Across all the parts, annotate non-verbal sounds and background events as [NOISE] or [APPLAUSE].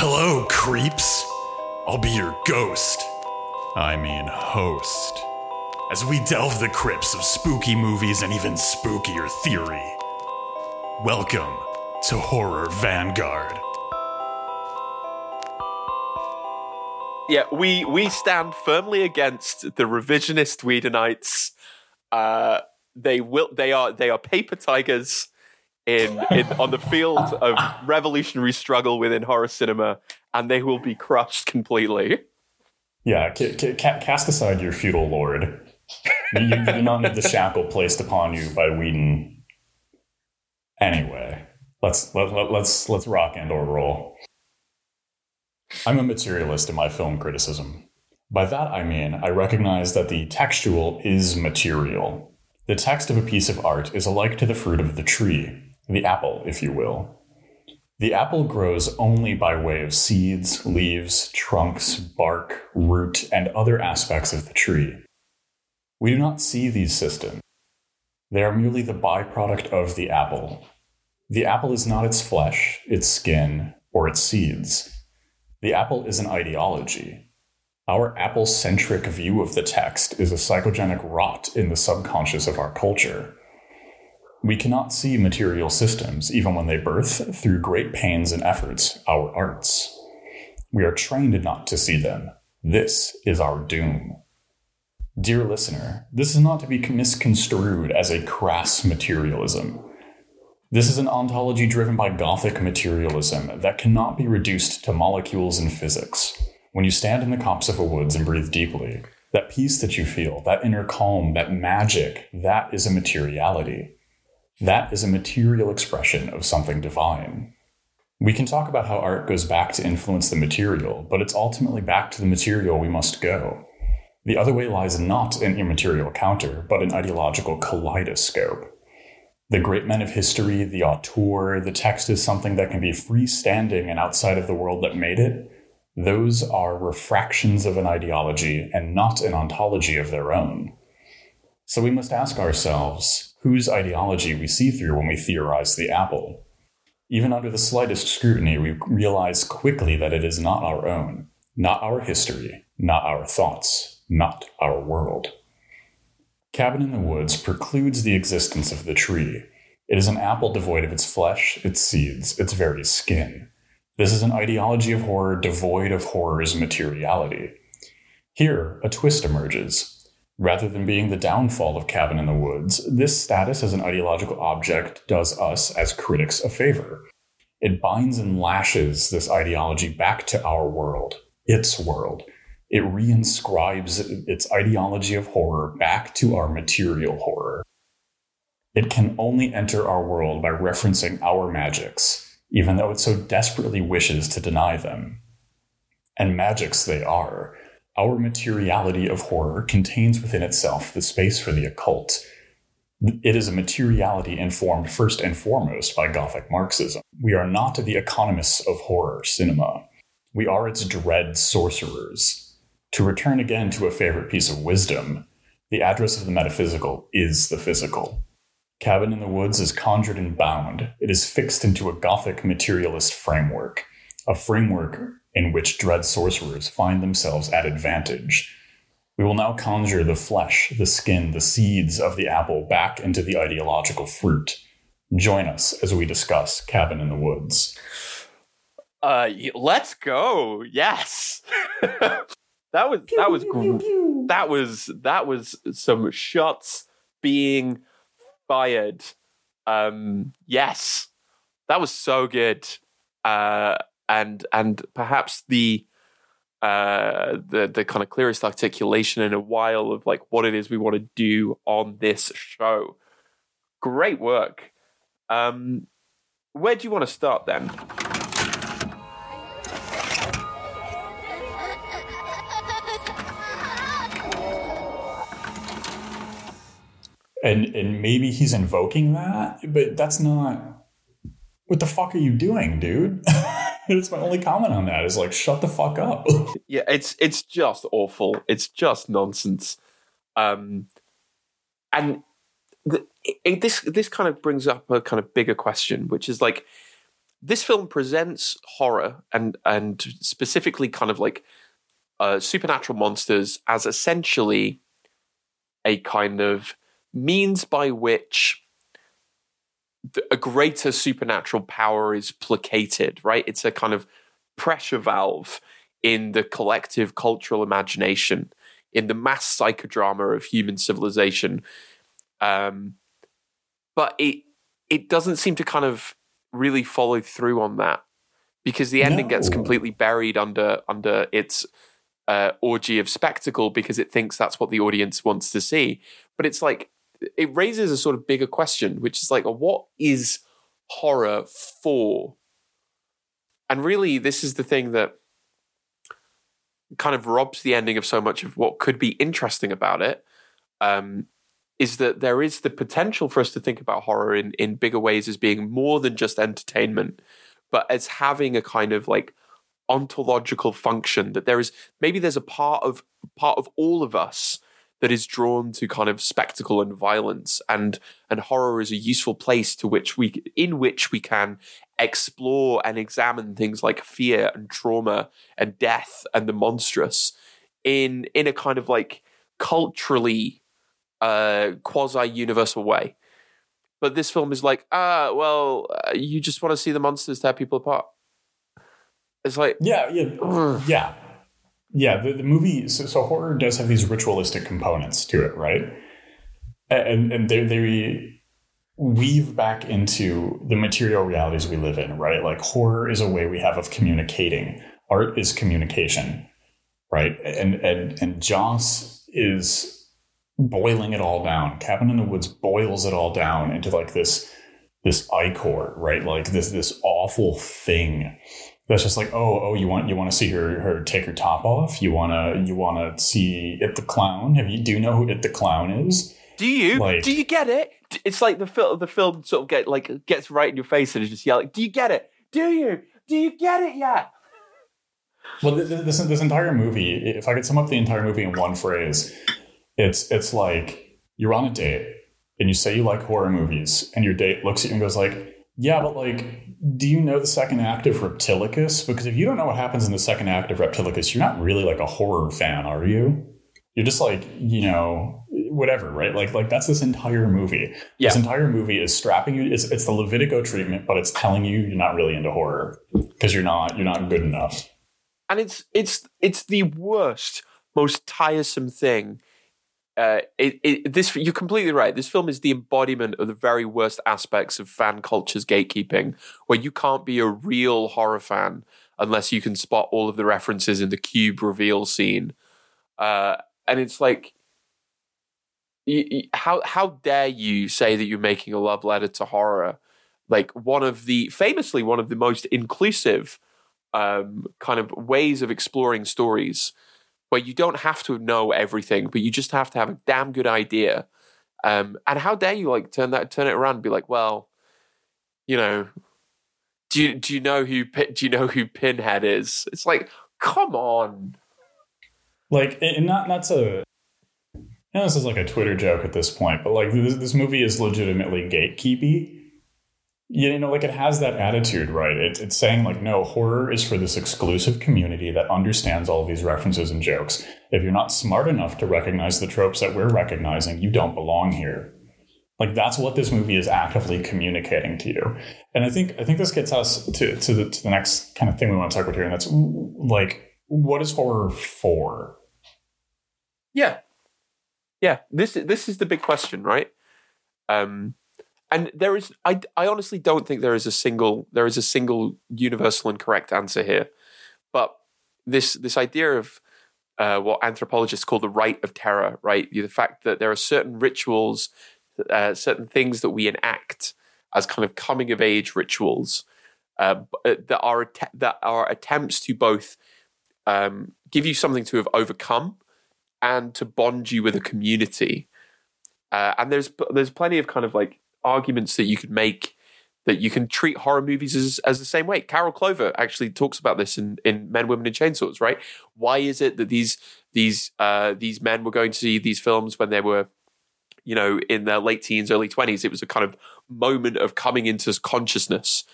Hello, creeps. I'll be your ghost. I mean, host. As we delve the crypts of spooky movies and even spookier theory. Welcome to Horror Vanguard. Yeah, we we stand firmly against the revisionist Whedonites. Uh, they will. They are. They are paper tigers in, in on the field of revolutionary struggle within horror cinema, and they will be crushed completely. Yeah, ca- ca- cast aside your feudal lord. You do not need the shackle placed upon you by Whedon. Anyway, let's let, let, let's let's rock and or roll. I'm a materialist in my film criticism. By that I mean I recognize that the textual is material. The text of a piece of art is alike to the fruit of the tree, the apple, if you will. The apple grows only by way of seeds, leaves, trunks, bark, root, and other aspects of the tree. We do not see these systems. They are merely the byproduct of the apple. The apple is not its flesh, its skin, or its seeds. The apple is an ideology. Our apple centric view of the text is a psychogenic rot in the subconscious of our culture. We cannot see material systems, even when they birth, through great pains and efforts, our arts. We are trained not to see them. This is our doom. Dear listener, this is not to be misconstrued as a crass materialism. This is an ontology driven by Gothic materialism that cannot be reduced to molecules and physics. When you stand in the copse of a woods and breathe deeply, that peace that you feel, that inner calm, that magic, that is a materiality. That is a material expression of something divine. We can talk about how art goes back to influence the material, but it's ultimately back to the material we must go. The other way lies not an immaterial counter, but an ideological kaleidoscope. The great men of history, the auteur, the text is something that can be freestanding and outside of the world that made it. Those are refractions of an ideology and not an ontology of their own. So we must ask ourselves whose ideology we see through when we theorize the apple. Even under the slightest scrutiny, we realize quickly that it is not our own, not our history, not our thoughts, not our world. Cabin in the Woods precludes the existence of the tree. It is an apple devoid of its flesh, its seeds, its very skin. This is an ideology of horror devoid of horror's materiality. Here, a twist emerges. Rather than being the downfall of Cabin in the Woods, this status as an ideological object does us, as critics, a favor. It binds and lashes this ideology back to our world, its world. It reinscribes its ideology of horror back to our material horror. It can only enter our world by referencing our magics, even though it so desperately wishes to deny them. And magics they are. Our materiality of horror contains within itself the space for the occult. It is a materiality informed first and foremost by Gothic Marxism. We are not the economists of horror cinema. We are its dread sorcerers. To return again to a favorite piece of wisdom, the address of the metaphysical is the physical. Cabin in the Woods is conjured and bound. It is fixed into a Gothic materialist framework, a framework in which dread sorcerers find themselves at advantage. We will now conjure the flesh, the skin, the seeds of the apple back into the ideological fruit. Join us as we discuss Cabin in the Woods. Uh, let's go. Yes. [LAUGHS] that was that was that was that was some shots being fired. Um, yes, that was so good. Uh, and and perhaps the uh the the kind of clearest articulation in a while of like what it is we want to do on this show. Great work. Um, where do you want to start then? and and maybe he's invoking that, but that's not. What the fuck are you doing, dude? [LAUGHS] [LAUGHS] That's my only comment on that. Is like, shut the fuck up. [LAUGHS] yeah, it's it's just awful. It's just nonsense. Um, and the, it, this this kind of brings up a kind of bigger question, which is like, this film presents horror and and specifically kind of like uh, supernatural monsters as essentially a kind of means by which a greater supernatural power is placated, right? It's a kind of pressure valve in the collective cultural imagination, in the mass psychodrama of human civilization. Um, but it it doesn't seem to kind of really follow through on that because the ending no. gets completely buried under under its uh, orgy of spectacle because it thinks that's what the audience wants to see. But it's like it raises a sort of bigger question, which is like, what is horror for? And really, this is the thing that kind of robs the ending of so much of what could be interesting about it. Um, is that there is the potential for us to think about horror in, in bigger ways as being more than just entertainment, but as having a kind of like ontological function that there is maybe there's a part of part of all of us that is drawn to kind of spectacle and violence and and horror is a useful place to which we in which we can explore and examine things like fear and trauma and death and the monstrous in in a kind of like culturally uh quasi universal way. But this film is like ah well uh, you just want to see the monsters tear people apart. It's like yeah yeah. Yeah yeah, the, the movie. So, so, horror does have these ritualistic components to it, right? And and they they weave back into the material realities we live in, right? Like horror is a way we have of communicating. Art is communication, right? And and and Joss is boiling it all down. Cabin in the Woods boils it all down into like this this ichor, right? Like this this awful thing that's just like oh oh you want you want to see her her take her top off? You want to you want to see it the clown? Have you do you know who it the clown is? Do you? Like, do you get it? It's like the film the film sort of get like gets right in your face and is just yelling do you get it? Do you? Do you get it yet? Well this this entire movie if i could sum up the entire movie in one phrase it's it's like you're on a date and you say you like horror movies and your date looks at you and goes like yeah but like do you know the second act of Reptilicus? Because if you don't know what happens in the second act of Reptilicus, you're not really like a horror fan, are you? You're just like, you know, whatever, right? Like, like that's this entire movie. Yeah. This entire movie is strapping you. It's, it's the Ludovico treatment, but it's telling you you're not really into horror because you're not you're not good enough. And it's it's it's the worst, most tiresome thing uh, it, it, this you're completely right. This film is the embodiment of the very worst aspects of fan culture's gatekeeping, where you can't be a real horror fan unless you can spot all of the references in the cube reveal scene. Uh, and it's like, you, you, how how dare you say that you're making a love letter to horror? Like one of the famously one of the most inclusive um, kind of ways of exploring stories where you don't have to know everything, but you just have to have a damn good idea. Um, and how dare you like turn that turn it around and be like, well, you know, do you do you know who do you know who Pinhead is? It's like, come on. Like, and not not to. And this is like a Twitter joke at this point, but like this, this movie is legitimately gatekeepy you know, like it has that attitude, right? It, it's saying, like, no, horror is for this exclusive community that understands all these references and jokes. If you're not smart enough to recognize the tropes that we're recognizing, you don't belong here. Like that's what this movie is actively communicating to you. And I think I think this gets us to to the, to the next kind of thing we want to talk about here, and that's like, what is horror for? Yeah, yeah. This this is the big question, right? Um, and there is I, I honestly don't think there is a single there is a single universal and correct answer here. But this this idea of uh, what anthropologists call the rite of terror right? The fact that there are certain rituals uh, certain things that we enact as kind of coming of age rituals uh, uh that are att- that are attempts to both um, give you something to have overcome and to bond you with a community. Uh, and there's there's plenty of kind of like arguments that you could make that you can treat horror movies as, as the same way. Carol Clover actually talks about this in, in Men, Women, and Chainsaws, right? Why is it that these these uh, these men were going to see these films when they were, you know, in their late teens, early twenties? It was a kind of moment of coming into consciousness.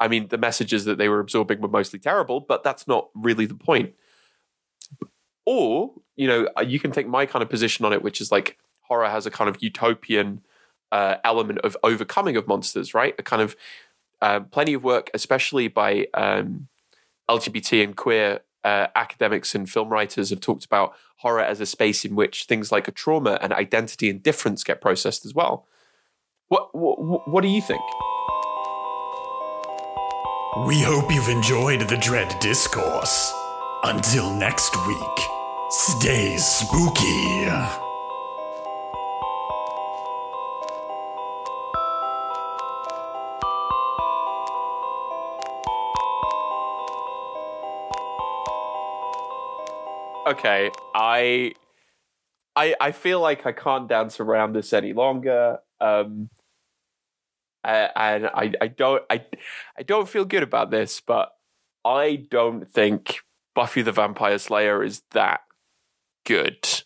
I mean, the messages that they were absorbing were mostly terrible, but that's not really the point. Or, you know, uh, you can take my kind of position on it, which is like horror has a kind of utopian uh, element of overcoming of monsters, right? A kind of uh, plenty of work, especially by um, LGBT and queer uh, academics and film writers, have talked about horror as a space in which things like a trauma and identity and difference get processed as well. What what, what do you think? We hope you've enjoyed the Dread Discourse. Until next week, stay spooky. Okay, I, I, I feel like I can't dance around this any longer. Um, and I, I don't, I, I don't feel good about this, but I don't think Buffy the Vampire Slayer is that good.